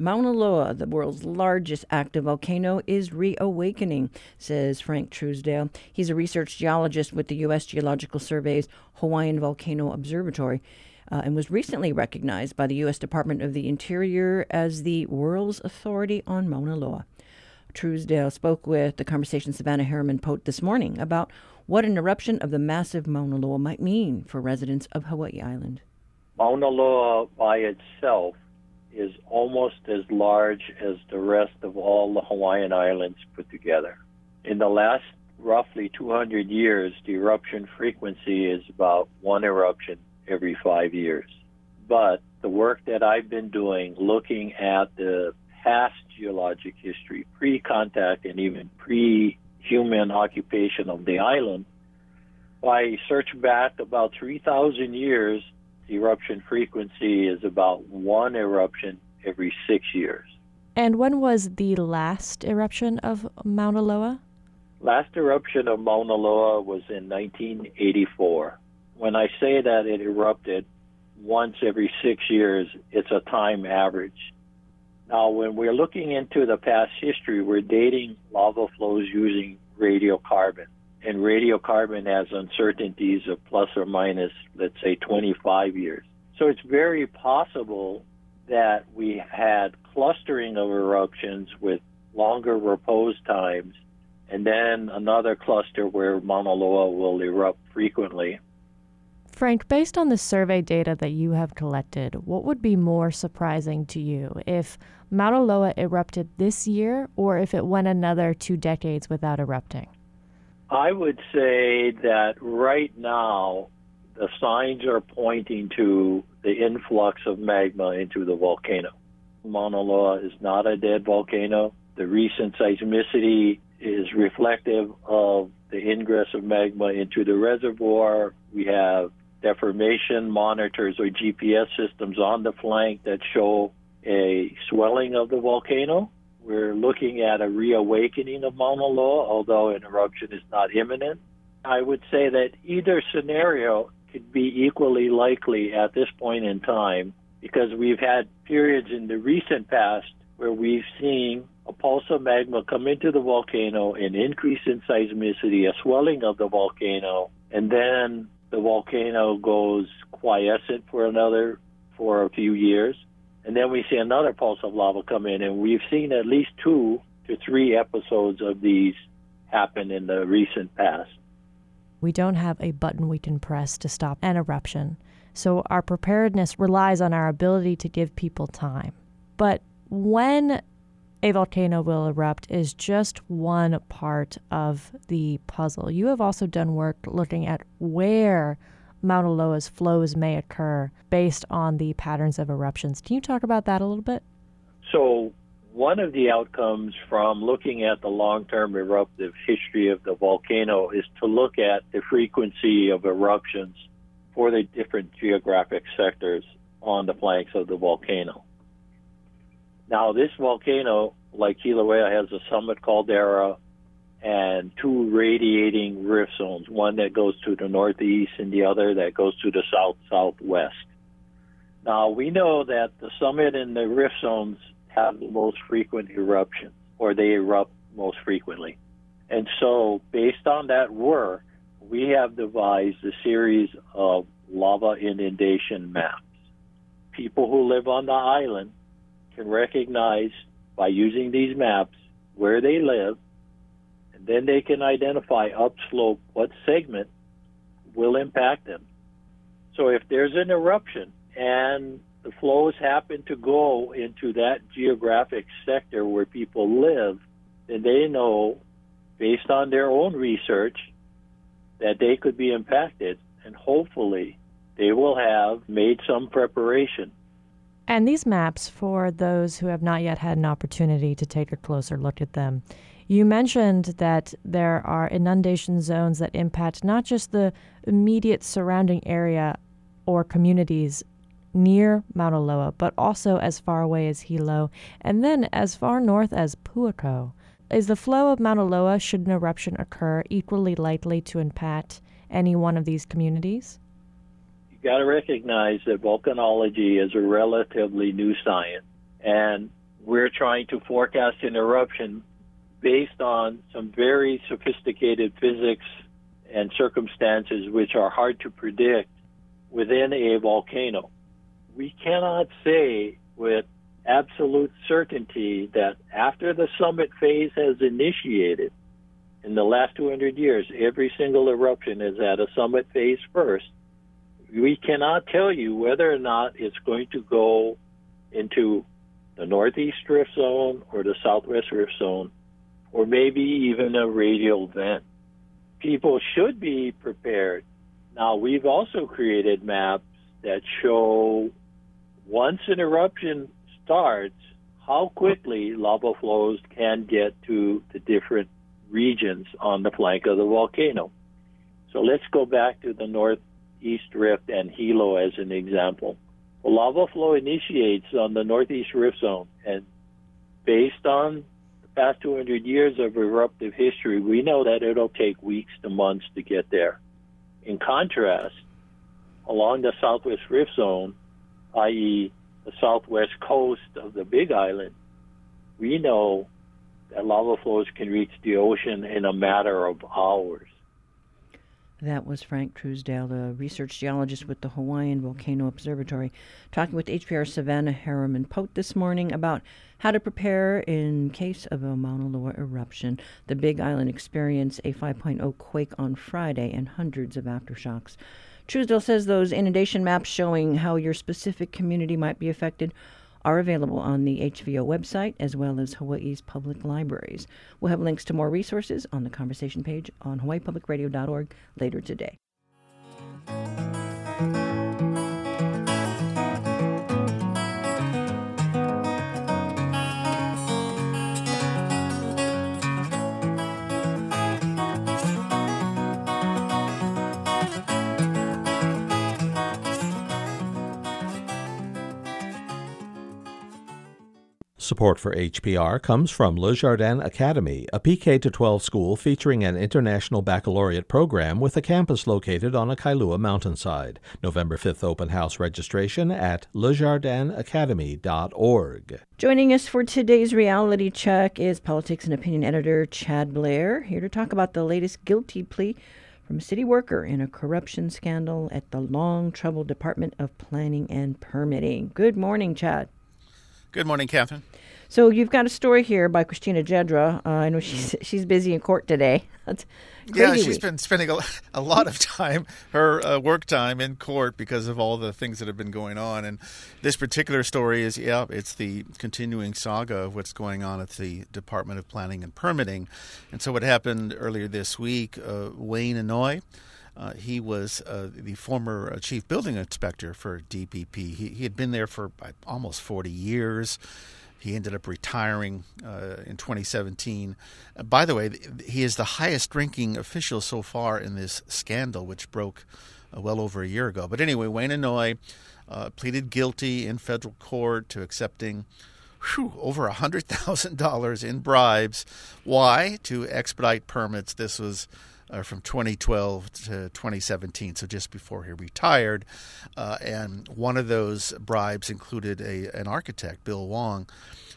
Mauna Loa, the world's largest active volcano, is reawakening, says Frank Trusdell. He's a research geologist with the U.S. Geological Survey's Hawaiian Volcano Observatory. Uh, and was recently recognized by the U.S. Department of the Interior as the world's authority on Mauna Loa. Trusdell spoke with the Conversation Savannah Harriman Pote this morning about what an eruption of the massive Mauna Loa might mean for residents of Hawaii Island. Mauna Loa by itself is almost as large as the rest of all the Hawaiian Islands put together. In the last roughly 200 years, the eruption frequency is about one eruption every five years. But the work that I've been doing looking at the past geologic history, pre contact and even pre human occupation of the island, I search back about 3,000 years, eruption frequency is about one eruption every six years. And when was the last eruption of Mauna Loa? Last eruption of Mauna Loa was in 1984. When I say that it erupted once every six years, it's a time average. Now, when we're looking into the past history, we're dating lava flows using radiocarbon. And radiocarbon has uncertainties of plus or minus, let's say, 25 years. So it's very possible that we had clustering of eruptions with longer repose times, and then another cluster where Mauna Loa will erupt frequently. Frank, based on the survey data that you have collected, what would be more surprising to you if Mauna Loa erupted this year or if it went another two decades without erupting? I would say that right now the signs are pointing to the influx of magma into the volcano. Mauna Loa is not a dead volcano. The recent seismicity is reflective of the ingress of magma into the reservoir. We have deformation monitors or GPS systems on the flank that show a swelling of the volcano. We're looking at a reawakening of Mauna Loa, although an eruption is not imminent. I would say that either scenario could be equally likely at this point in time because we've had periods in the recent past where we've seen a pulse of magma come into the volcano, an increase in seismicity, a swelling of the volcano, and then the volcano goes quiescent for another for a few years, and then we see another pulse of lava come in, and we've seen at least two to three episodes of these happen in the recent past. We don't have a button we can press to stop an eruption, so our preparedness relies on our ability to give people time. But when a volcano will erupt is just one part of the puzzle. You have also done work looking at where Mauna Loa's flows may occur based on the patterns of eruptions. Can you talk about that a little bit? So, one of the outcomes from looking at the long term eruptive history of the volcano is to look at the frequency of eruptions for the different geographic sectors on the flanks of the volcano. Now, this volcano, like Kilauea, has a summit caldera and two radiating rift zones, one that goes to the northeast and the other that goes to the south southwest. Now, we know that the summit and the rift zones have the most frequent eruptions, or they erupt most frequently. And so, based on that work, we have devised a series of lava inundation maps. People who live on the island can recognize by using these maps where they live, then they can identify upslope what segment will impact them. So if there's an eruption and the flows happen to go into that geographic sector where people live, then they know, based on their own research, that they could be impacted, and hopefully they will have made some preparation and these maps, for those who have not yet had an opportunity to take a closer look at them, you mentioned that there are inundation zones that impact not just the immediate surrounding area or communities near Mauna Loa, but also as far away as Hilo, and then as far north as Puako. Is the flow of Mauna Loa, should an eruption occur, equally likely to impact any one of these communities? You got to recognize that volcanology is a relatively new science, and we're trying to forecast an eruption based on some very sophisticated physics and circumstances which are hard to predict within a volcano. We cannot say with absolute certainty that after the summit phase has initiated, in the last 200 years, every single eruption is at a summit phase first. We cannot tell you whether or not it's going to go into the northeast rift zone or the southwest rift zone, or maybe even a radial vent. People should be prepared. Now, we've also created maps that show once an eruption starts, how quickly lava flows can get to the different regions on the flank of the volcano. So let's go back to the northeast rift and Hilo as an example. The lava flow initiates on the northeast rift zone, and based on past 200 years of eruptive history, we know that it'll take weeks to months to get there. In contrast, along the southwest rift zone, i.e., the southwest coast of the Big Island, we know that lava flows can reach the ocean in a matter of hours. That was Frank Trusdell, the research geologist with the Hawaiian Volcano Observatory, talking with HPR Savannah Harriman Pote this morning about how to prepare in case of a Mauna Loa eruption. The Big Island experienced a 5.0 quake on Friday and hundreds of aftershocks. Trusdell says those inundation maps showing how your specific community might be affected are available on the HVO website as well as Hawaii's public libraries. We'll have links to more resources on the conversation page on hawaiipublicradio.org later today. Support for HPR comes from Le Jardin Academy, a PK 12 school featuring an international baccalaureate program with a campus located on a Kailua mountainside. November 5th open house registration at lejardinacademy.org. Joining us for today's reality check is politics and opinion editor Chad Blair, here to talk about the latest guilty plea from a city worker in a corruption scandal at the long troubled Department of Planning and Permitting. Good morning, Chad. Good morning, Catherine. So you've got a story here by Christina Jedra. Uh, I know she's she's busy in court today. yeah, she's week. been spending a, a, lot of time, her uh, work time in court because of all the things that have been going on. And this particular story is, yeah, it's the continuing saga of what's going on at the Department of Planning and Permitting. And so what happened earlier this week, uh, Wayne Inouye, uh, he was uh, the former uh, chief building inspector for DPP. He, he had been there for almost 40 years. He ended up retiring uh, in 2017. Uh, by the way, he is the highest ranking official so far in this scandal, which broke uh, well over a year ago. But anyway, Wayne Inouye uh, pleaded guilty in federal court to accepting whew, over $100,000 in bribes. Why? To expedite permits. This was uh, from 2012 to 2017, so just before he retired. Uh, and one of those bribes included a an architect, Bill Wong,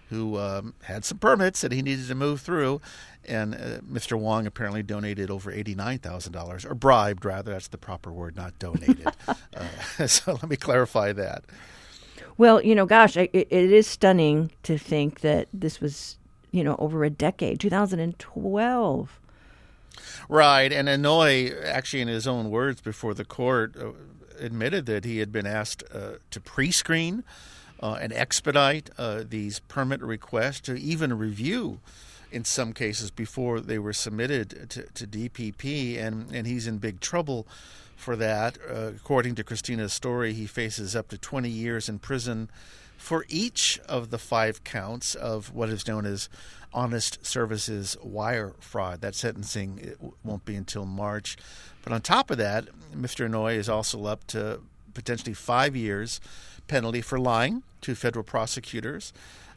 who um, had some permits that he needed to move through. And uh, Mr. Wong apparently donated over $89,000, or bribed, rather. That's the proper word, not donated. Uh, so let me clarify that. Well, you know, gosh, it, it is stunning to think that this was, you know, over a decade, 2012. Right, and Inouye, actually, in his own words before the court, uh, admitted that he had been asked uh, to pre-screen uh, and expedite uh, these permit requests, to even review, in some cases, before they were submitted to, to DPP, and and he's in big trouble for that. Uh, according to Christina's story, he faces up to 20 years in prison for each of the five counts of what is known as honest services wire fraud. That sentencing won't be until March. But on top of that, Mr. Inouye is also up to potentially five years penalty for lying to federal prosecutors.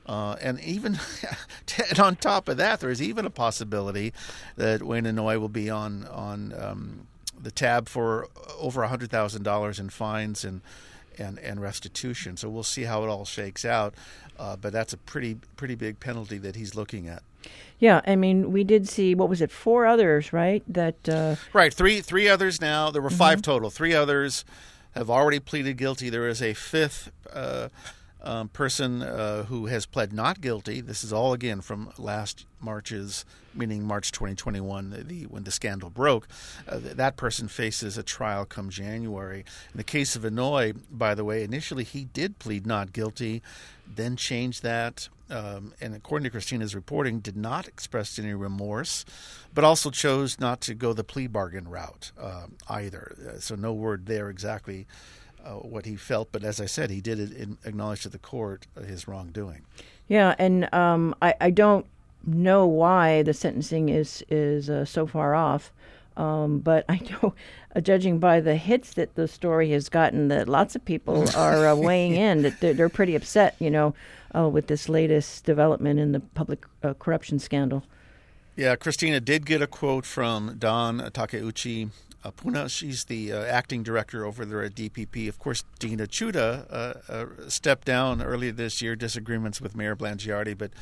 Uh, and even and on top of that, there is even a possibility that Wayne Inouye will be on on um, the tab for over hundred thousand dollars in fines and and, and restitution. So we'll see how it all shakes out. Uh, but that's a pretty pretty big penalty that he's looking at. Yeah, I mean, we did see what was it, four others, right? That uh... right, three three others now. There were mm-hmm. five total. Three others have already pleaded guilty. There is a fifth. Uh, um, person uh, who has pled not guilty. This is all again from last March's, meaning March 2021, the, when the scandal broke. Uh, that person faces a trial come January. In the case of Inouye, by the way, initially he did plead not guilty, then changed that. Um, and according to Christina's reporting, did not express any remorse, but also chose not to go the plea bargain route uh, either. So no word there exactly uh, what he felt. But as I said, he did acknowledge to the court his wrongdoing. Yeah, and um, I, I don't know why the sentencing is is uh, so far off. Um, but I know, uh, judging by the hits that the story has gotten, that lots of people are uh, weighing in that they're, they're, pretty upset, you know, uh, with this latest development in the public uh, corruption scandal. Yeah, Christina did get a quote from Dawn Takeuchi uh, Puna. She's the uh, acting director over there at DPP. Of course, Dean Uchida uh, uh, stepped down earlier this year, disagreements with Mayor Blangiardi, but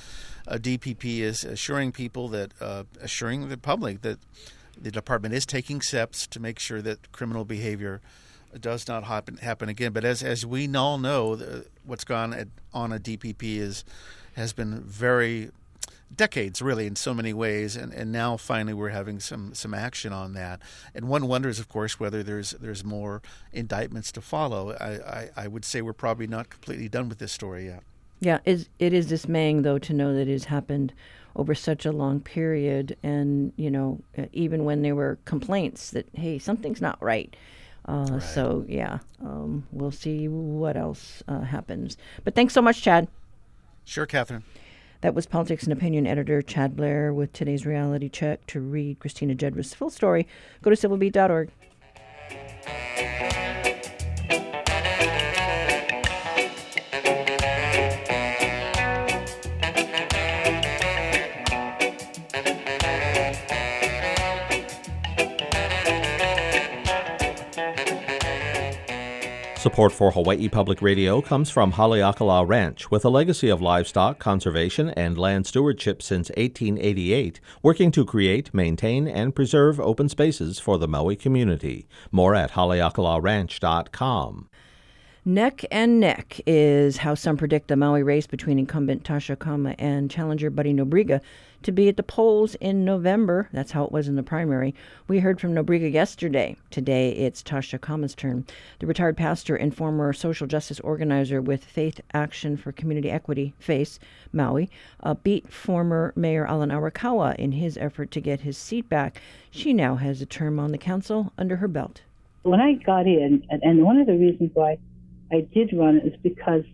uh, DPP is assuring people that, uh, assuring the public that the department is taking steps to make sure that criminal behavior does not happen, happen again. But as as we all know, the, what's gone at, on a DPP is has been very decades really in so many ways and, and now finally we're having some some action on that. And one wonders of course whether there's there's more indictments to follow. I, I, I would say we're probably not completely done with this story yet. Yeah it, it is dismaying though to know that it has happened over such a long period. And you know even when there were complaints that hey something's not right. Uh, right. so yeah um, we'll see what else uh, happens. But thanks so much chad. Sure catherine that was politics and opinion editor Chad Blair with today's reality check. To read Christina Jedra's full story, go to civilbeat.org. Support for Hawaii Public Radio comes from Haleakala Ranch, with a legacy of livestock conservation and land stewardship since 1888, working to create, maintain, and preserve open spaces for the Maui community. More at haleakalaranch.com. Neck and neck is how some predict the Maui race between incumbent Tasha Kama and challenger Buddy Nobriga to be at the polls in November. That's how it was in the primary. We heard from Nobriga yesterday. Today it's Tasha Kama's turn. The retired pastor and former social justice organizer with Faith Action for Community Equity, FACE, Maui, uh, beat former Mayor Alan Arakawa in his effort to get his seat back. She now has a term on the council under her belt. When I got in, and one of the reasons why I did run is because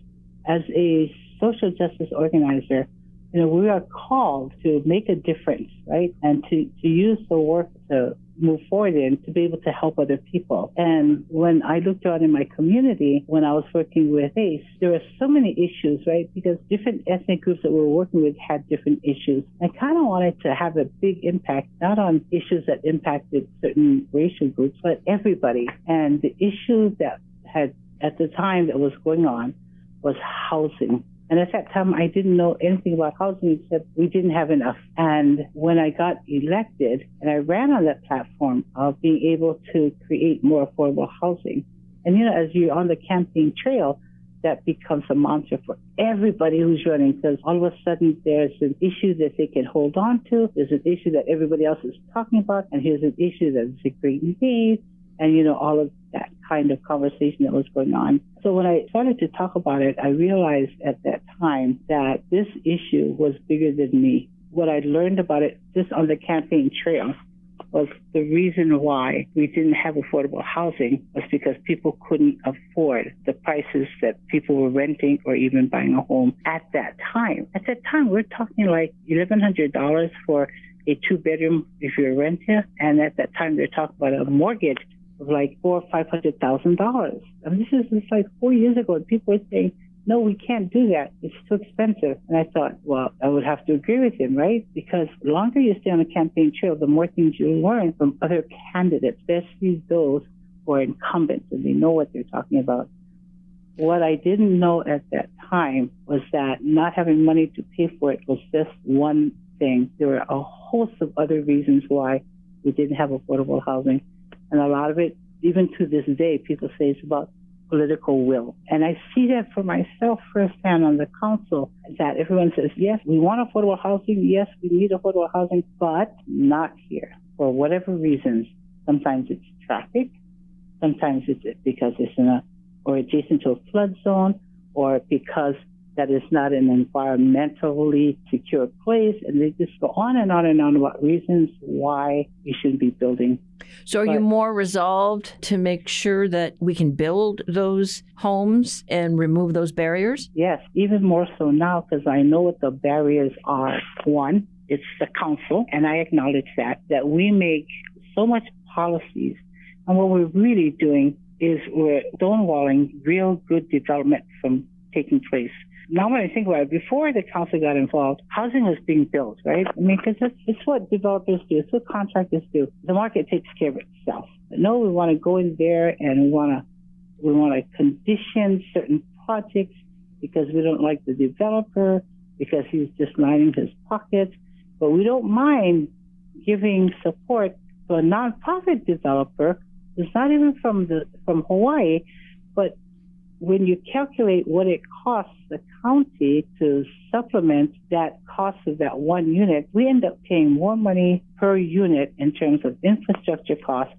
as a social justice organizer, you know, we are called to make a difference, right? And to, to use the work to move forward in to be able to help other people. And when I looked out in my community, when I was working with ACE, there were so many issues, right? Because different ethnic groups that we were working with had different issues. I kind of wanted to have a big impact, not on issues that impacted certain racial groups, but everybody. And the issue that had at the time that was going on was housing. And at that time, I didn't know anything about housing except we didn't have enough. And when I got elected and I ran on that platform of being able to create more affordable housing, and you know, as you're on the campaign trail, that becomes a mantra for everybody who's running because all of a sudden there's an issue that they can hold on to. There's an issue that everybody else is talking about, and here's an issue that is a great need and you know all of that kind of conversation that was going on. So when I started to talk about it, I realized at that time that this issue was bigger than me. What I learned about it just on the campaign trail was the reason why we didn't have affordable housing was because people couldn't afford the prices that people were renting or even buying a home at that time. At that time, we're talking like $1,100 for a two bedroom if you're renter. And at that time, they're talking about a mortgage of like four or five hundred thousand dollars. And this is just like four years ago, and people were saying, "No, we can't do that. It's too expensive." And I thought, well, I would have to agree with him, right? Because the longer you stay on the campaign trail, the more things you learn from other candidates, especially those who are incumbents and they know what they're talking about. What I didn't know at that time was that not having money to pay for it was just one thing. There were a host of other reasons why we didn't have affordable housing. And a lot of it, even to this day, people say it's about political will. And I see that for myself firsthand on the council that everyone says, yes, we want affordable housing. Yes, we need affordable housing, but not here for whatever reasons. Sometimes it's traffic. Sometimes it's because it's in a or adjacent to a flood zone or because that is not an environmentally secure place. And they just go on and on and on about reasons why we shouldn't be building. So, are but, you more resolved to make sure that we can build those homes and remove those barriers? Yes, even more so now because I know what the barriers are. One, it's the council, and I acknowledge that, that we make so much policies. And what we're really doing is we're stonewalling real good development from taking place. Now, when I think about it, before the council got involved, housing was being built, right? I mean, because it's, it's what developers do, it's what contractors do. The market takes care of itself. No, we want to go in there and we want to we want to condition certain projects because we don't like the developer because he's just lining his pockets. But we don't mind giving support to a nonprofit developer who's not even from the from Hawaii, when you calculate what it costs the county to supplement that cost of that one unit, we end up paying more money per unit in terms of infrastructure costs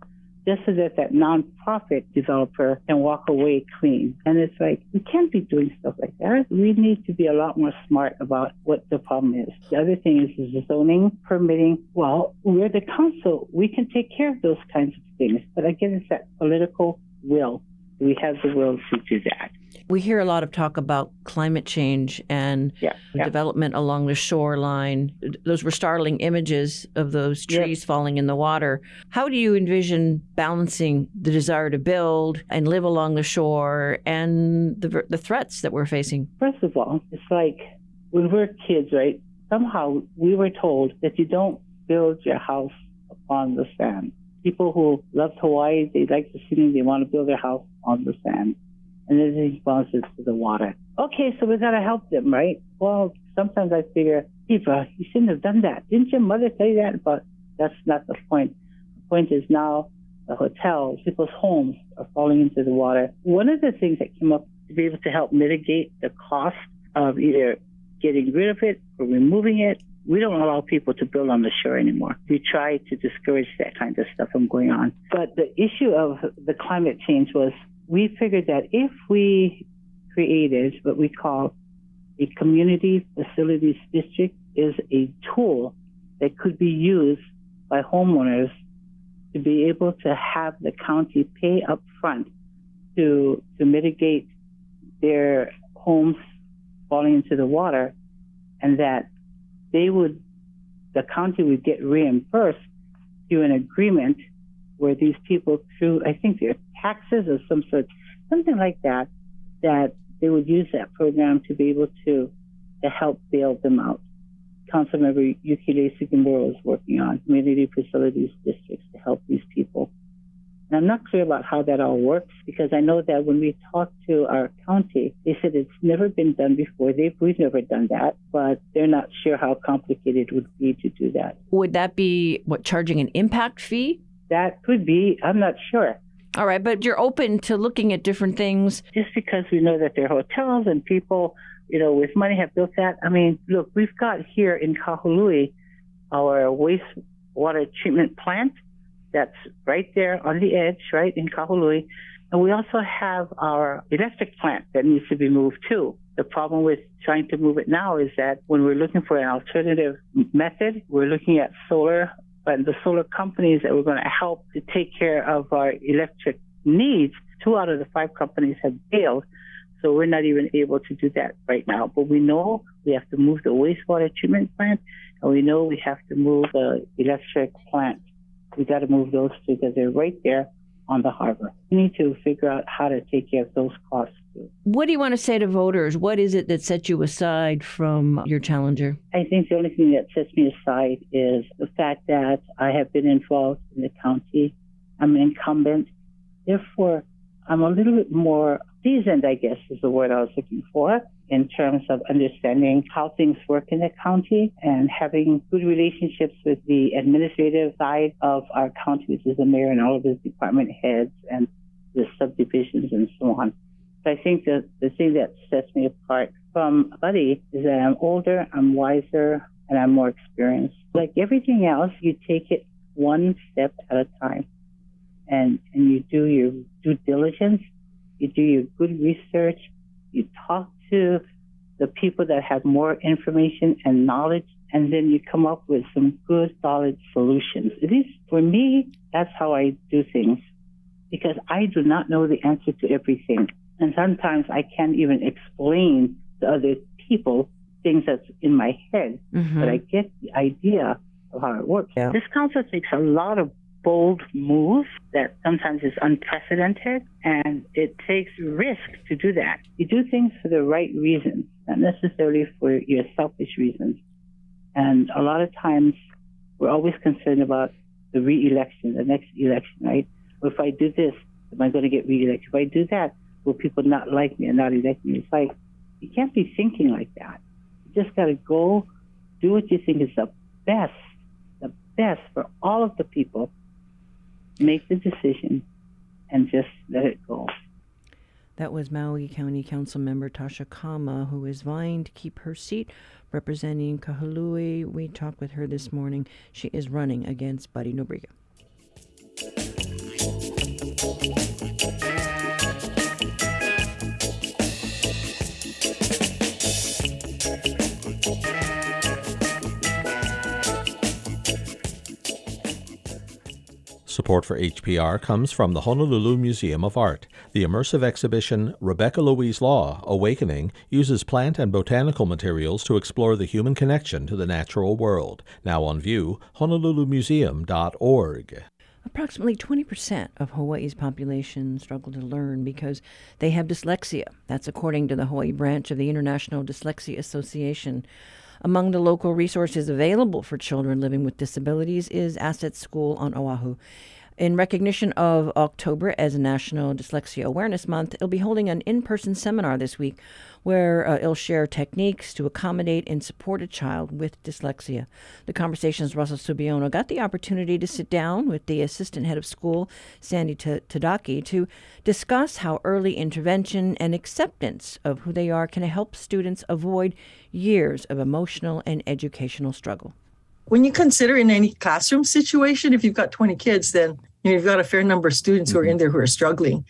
just so that that nonprofit developer can walk away clean. And it's like, we can't be doing stuff like that. We need to be a lot more smart about what the problem is. The other thing is the zoning, permitting. Well, we're the council. We can take care of those kinds of things. But again, it's that political will we have the will to do that. We hear a lot of talk about climate change and yeah, yeah. development along the shoreline. Those were startling images of those trees falling in the water. How do you envision balancing the desire to build and live along the shore and the, the threats that we're facing? First of all, it's like when we're kids, right? Somehow we were told that you don't build your house upon the sand people who love Hawaii, they like the swimming, they want to build their house on the sand. And then the response to the water. Okay, so we got to help them, right? Well, sometimes I figure, Eva, you shouldn't have done that. Didn't your mother say that? But that's not the point. The point is now the hotels, people's homes are falling into the water. One of the things that came up to be able to help mitigate the cost of either getting rid of it or removing it we don't allow people to build on the shore anymore. We try to discourage that kind of stuff from going on. But the issue of the climate change was we figured that if we created what we call a community facilities district is a tool that could be used by homeowners to be able to have the county pay up front to to mitigate their homes falling into the water and that they would, the county would get reimbursed through an agreement where these people, through I think their taxes or some sort, something like that, that they would use that program to be able to to help bail them out. Councilmember Yuki Lei Sugimura is working on community facilities districts to help these people. And I'm not clear about how that all works because I know that when we talked to our county, they said it's never been done before. They've, we've never done that, but they're not sure how complicated it would be to do that. Would that be what charging an impact fee? That could be. I'm not sure. All right, but you're open to looking at different things. Just because we know that there are hotels and people, you know, with money have built that. I mean, look, we've got here in Kahului our wastewater treatment plant that's right there on the edge, right in Kahului. And we also have our electric plant that needs to be moved too. The problem with trying to move it now is that when we're looking for an alternative method, we're looking at solar, but the solar companies that we're going to help to take care of our electric needs, two out of the five companies have failed. So we're not even able to do that right now. But we know we have to move the wastewater treatment plant, and we know we have to move the electric plant we got to move those two because they're right there on the harbor. We need to figure out how to take care of those costs too. What do you want to say to voters? What is it that sets you aside from your challenger? I think the only thing that sets me aside is the fact that I have been involved in the county. I'm an incumbent. Therefore, I'm a little bit more seasoned, I guess is the word I was looking for, in terms of understanding how things work in the county and having good relationships with the administrative side of our county, which is the mayor and all of his department heads and the subdivisions and so on. So I think that the thing that sets me apart from Buddy is that I'm older, I'm wiser, and I'm more experienced. Like everything else, you take it one step at a time and, and you do your due diligence, you do your good research, you talk to the people that have more information and knowledge, and then you come up with some good, solid solutions. At least for me, that's how I do things because I do not know the answer to everything. And sometimes I can't even explain to other people things that's in my head, mm-hmm. but I get the idea of how it works. Yeah. This council takes a lot of bold move that sometimes is unprecedented and it takes risk to do that. You do things for the right reasons, not necessarily for your selfish reasons. And a lot of times we're always concerned about the re-election, the next election, right? If I do this, am I going to get re-elected? If I do that, will people not like me and not elect me? It's like, you can't be thinking like that. You just got to go do what you think is the best, the best for all of the people make the decision and just let it go. That was Maui County Council member Tasha Kama, who is vying to keep her seat representing Kahului. We talked with her this morning. She is running against Buddy Nobriga. Support for HPR comes from the Honolulu Museum of Art. The immersive exhibition Rebecca Louise Law Awakening uses plant and botanical materials to explore the human connection to the natural world. Now on view, honolulumuseum.org. Approximately 20% of Hawaii's population struggle to learn because they have dyslexia. That's according to the Hawaii branch of the International Dyslexia Association. Among the local resources available for children living with disabilities is Assets School on Oahu. In recognition of October as National Dyslexia Awareness Month, it'll be holding an in person seminar this week where uh, it'll share techniques to accommodate and support a child with dyslexia. The Conversation's Russell Subiono got the opportunity to sit down with the assistant head of school, Sandy Tadaki, to discuss how early intervention and acceptance of who they are can help students avoid years of emotional and educational struggle when you consider in any classroom situation, if you've got 20 kids, then you know, you've got a fair number of students who are in mm-hmm. there who are struggling.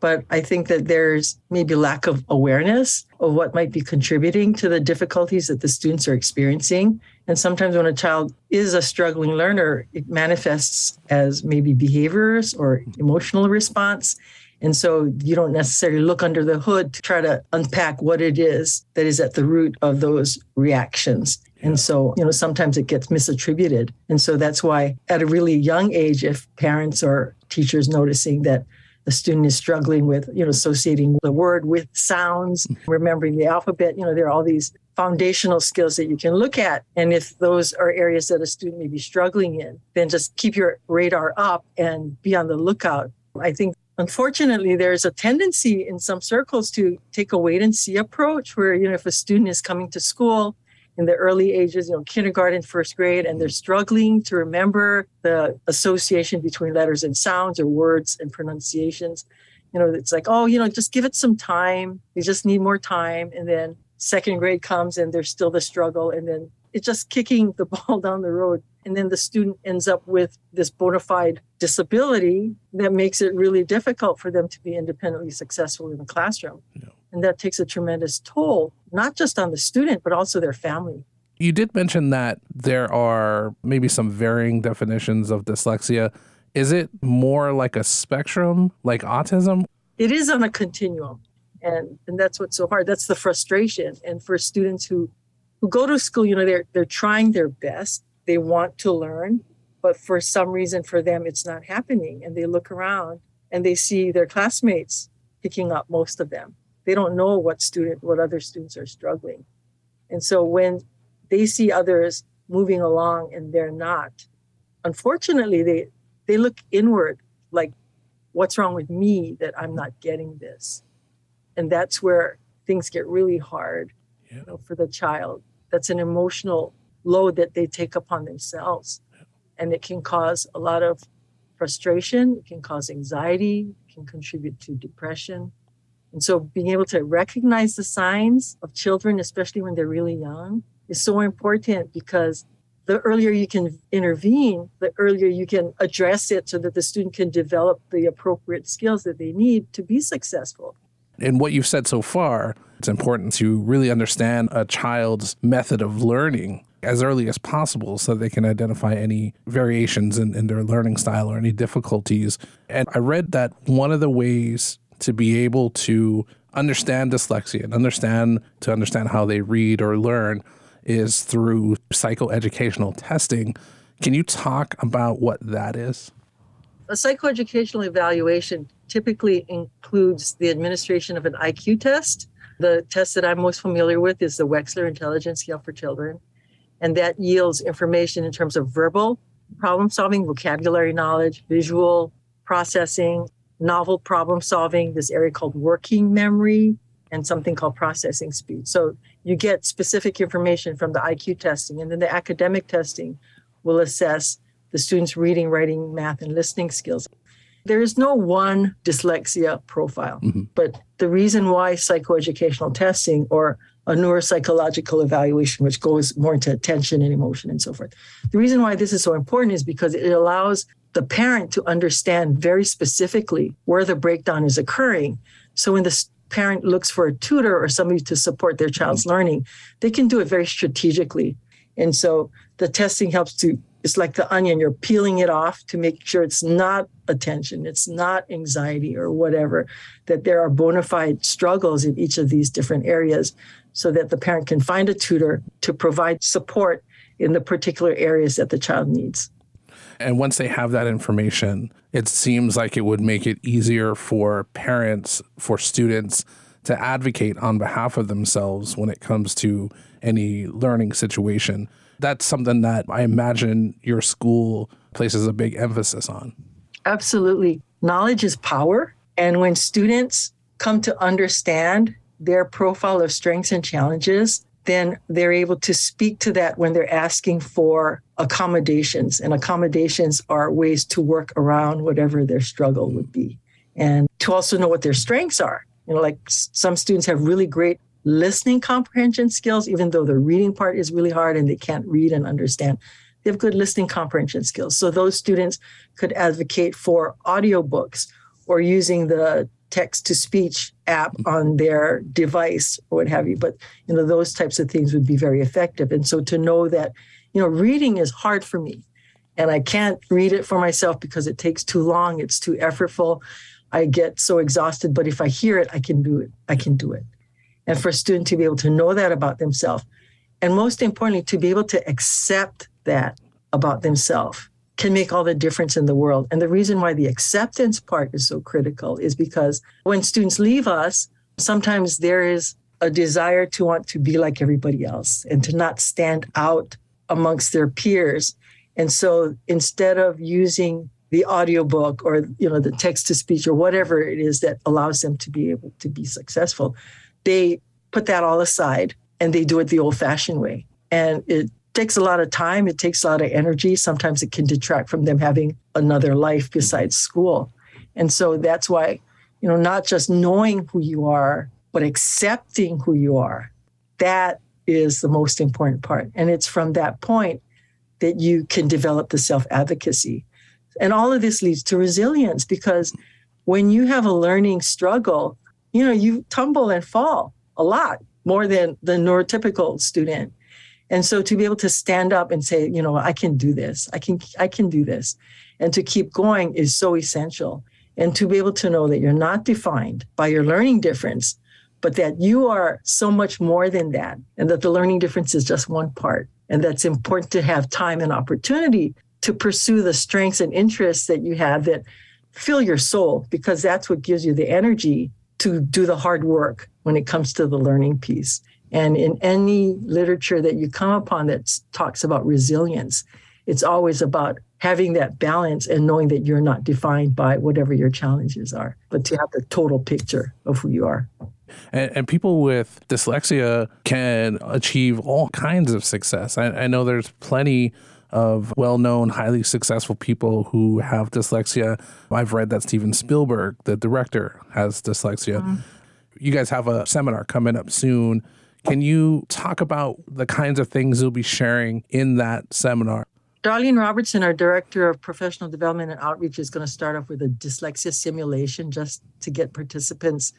But I think that there's maybe lack of awareness of what might be contributing to the difficulties that the students are experiencing. And sometimes when a child is a struggling learner, it manifests as maybe behaviors or emotional response. And so you don't necessarily look under the hood to try to unpack what it is that is at the root of those reactions. And so, you know, sometimes it gets misattributed. And so that's why at a really young age, if parents or teachers noticing that the student is struggling with, you know, associating the word with sounds, mm-hmm. remembering the alphabet, you know, there are all these foundational skills that you can look at. And if those are areas that a student may be struggling in, then just keep your radar up and be on the lookout. I think Unfortunately, there's a tendency in some circles to take a wait and see approach where, you know, if a student is coming to school in the early ages, you know, kindergarten, first grade, and they're mm. struggling to remember the association between letters and sounds or words and pronunciations. You know, it's like, oh, you know, just give it some time. You just need more time. And then second grade comes and there's still the struggle. And then it's just kicking the ball down the road. And then the student ends up with this bona fide disability that makes it really difficult for them to be independently successful in the classroom. Yeah. And that takes a tremendous toll, not just on the student, but also their family. You did mention that there are maybe some varying definitions of dyslexia. Is it more like a spectrum, like autism? It is on a continuum. And, and that's what's so hard. That's the frustration. And for students who, who go to school, you know, they're, they're trying their best. They want to learn, but for some reason for them, it's not happening. And they look around and they see their classmates picking up most of them they don't know what student what other students are struggling and so when they see others moving along and they're not unfortunately they they look inward like what's wrong with me that i'm not getting this And that's where things get really hard yeah. you know, for the child. That's an emotional load that they take upon themselves. And it can cause a lot of frustration, it can cause anxiety, it can contribute to depression. And so being able to recognize the signs of children, especially when they're really young, is so important because the earlier you can intervene, the earlier you can address it so that the student can develop the appropriate skills that they need to be successful. In what you've said so far, it's important to really understand a child's method of learning as early as possible so they can identify any variations in, in their learning style or any difficulties. And I read that one of the ways to be able to understand dyslexia and understand to understand how they read or learn is through psychoeducational testing. Can you talk about what that is? A psychoeducational evaluation typically includes the administration of an IQ test. The test that I'm most familiar with is the Wechsler Intelligence Scale for Children, and that yields information in terms of verbal problem solving, vocabulary knowledge, visual processing, novel problem solving, this area called working memory, and something called processing speed. So you get specific information from the IQ testing, and then the academic testing will assess the student's reading, writing, math, and listening skills. There is no one dyslexia profile, mm-hmm. but the reason why psychoeducational testing or a neuropsychological evaluation, which goes more into attention and emotion and so forth. The reason why this is so important is because it allows the parent to understand very specifically where the breakdown is occurring. So when the parent looks for a tutor or somebody to support their child's mm-hmm. learning, they can do it very strategically. And so the testing helps to, it's like the onion, you're peeling it off to make sure it's not attention, it's not anxiety or whatever, that there are bona fide struggles in each of these different areas so that the parent can find a tutor to provide support in the particular areas that the child needs. And once they have that information, it seems like it would make it easier for parents, for students to advocate on behalf of themselves when it comes to any learning situation. That's something that I imagine your school places a big emphasis on. Absolutely. Knowledge is power. And when students come to understand their profile of strengths and challenges, then they're able to speak to that when they're asking for accommodations. And accommodations are ways to work around whatever their struggle would be. And to also know what their strengths are. You know, like some students have really great listening comprehension skills, even though the reading part is really hard and they can't read and understand. They have good listening comprehension skills. So those students could advocate for audiobooks or using the text to speech app on their device or what have you. But you know, those types of things would be very effective. And so to know that, you know, reading is hard for me. And I can't read it for myself because it takes too long, it's too effortful. I get so exhausted. But if I hear it, I can do it. I can do it. And for a student to be able to know that about themselves, and most importantly, to be able to accept that about themselves can make all the difference in the world. And the reason why the acceptance part is so critical is because when students leave us, sometimes there is a desire to want to be like everybody else and to not stand out amongst their peers. And so instead of using the audiobook or you know the text to speech or whatever it is that allows them to be able to be successful, they put that all aside and they do it the old fashioned way. And it takes a lot of time, it takes a lot of energy. Sometimes it can detract from them having another life besides school. And so that's why, you know, not just knowing who you are, but accepting who you are. That is the most important part. And it's from that point that you can develop the self advocacy. And all of this leads to resilience because when you have a learning struggle, you know, you tumble and fall a lot more than the neurotypical student. And so to be able to stand up and say, you know, I can do this. I can I can do this. And to keep going is so essential. And to be able to know that you're not defined by your learning difference, but that you are so much more than that and that the learning difference is just one part. And that's important to have time and opportunity to pursue the strengths and interests that you have that fill your soul because that's what gives you the energy to do the hard work when it comes to the learning piece. And in any literature that you come upon that talks about resilience, it's always about having that balance and knowing that you're not defined by whatever your challenges are, but to have the total picture of who you are. And, and people with dyslexia can achieve all kinds of success. I, I know there's plenty of well known, highly successful people who have dyslexia. I've read that Steven Spielberg, the director, has dyslexia. Mm-hmm. You guys have a seminar coming up soon. Can you talk about the kinds of things you'll be sharing in that seminar? Darlene Robertson, our Director of Professional Development and Outreach, is going to start off with a dyslexia simulation just to get participants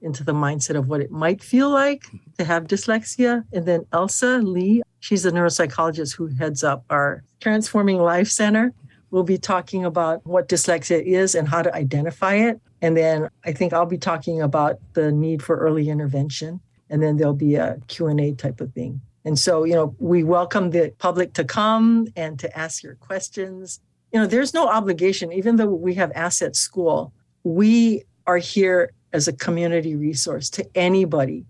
into the mindset of what it might feel like to have dyslexia. And then Elsa Lee, she's a neuropsychologist who heads up our Transforming Life Center. We'll be talking about what dyslexia is and how to identify it. And then I think I'll be talking about the need for early intervention. And then there'll be a Q&A type of thing. And so, you know, we welcome the public to come and to ask your questions. You know, there's no obligation, even though we have Assets School, we are here as a community resource to anybody.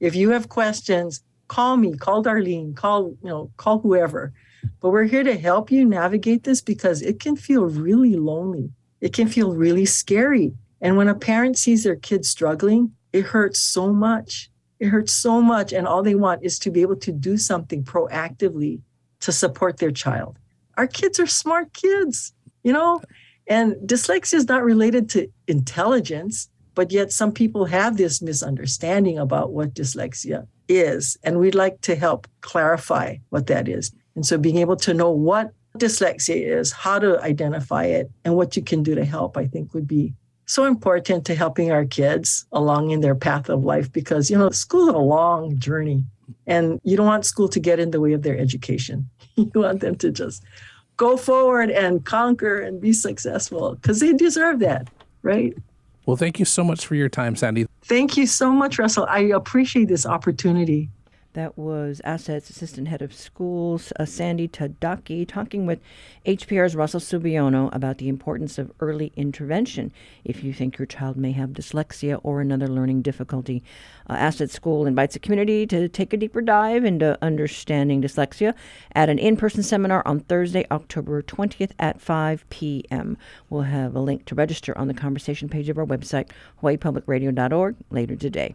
If you have questions, call me, call Darlene, call, you know, call whoever. But we're here to help you navigate this because it can feel really lonely. It can feel really scary. And when a parent sees their kid struggling, it hurts so much. It hurts so much. And all they want is to be able to do something proactively to support their child. Our kids are smart kids, you know, and dyslexia is not related to intelligence. But yet, some people have this misunderstanding about what dyslexia is. And we'd like to help clarify what that is. And so, being able to know what dyslexia is, how to identify it, and what you can do to help, I think would be so important to helping our kids along in their path of life because, you know, school is a long journey and you don't want school to get in the way of their education. you want them to just go forward and conquer and be successful because they deserve that, right? Well, thank you so much for your time, Sandy. Thank you so much, Russell. I appreciate this opportunity. That was Assets Assistant Head of Schools, uh, Sandy Tadaki, talking with HPR's Russell Subiono about the importance of early intervention if you think your child may have dyslexia or another learning difficulty. Uh, Assets School invites the community to take a deeper dive into understanding dyslexia at an in person seminar on Thursday, October 20th at 5 p.m. We'll have a link to register on the conversation page of our website, hawaiipublicradio.org, later today.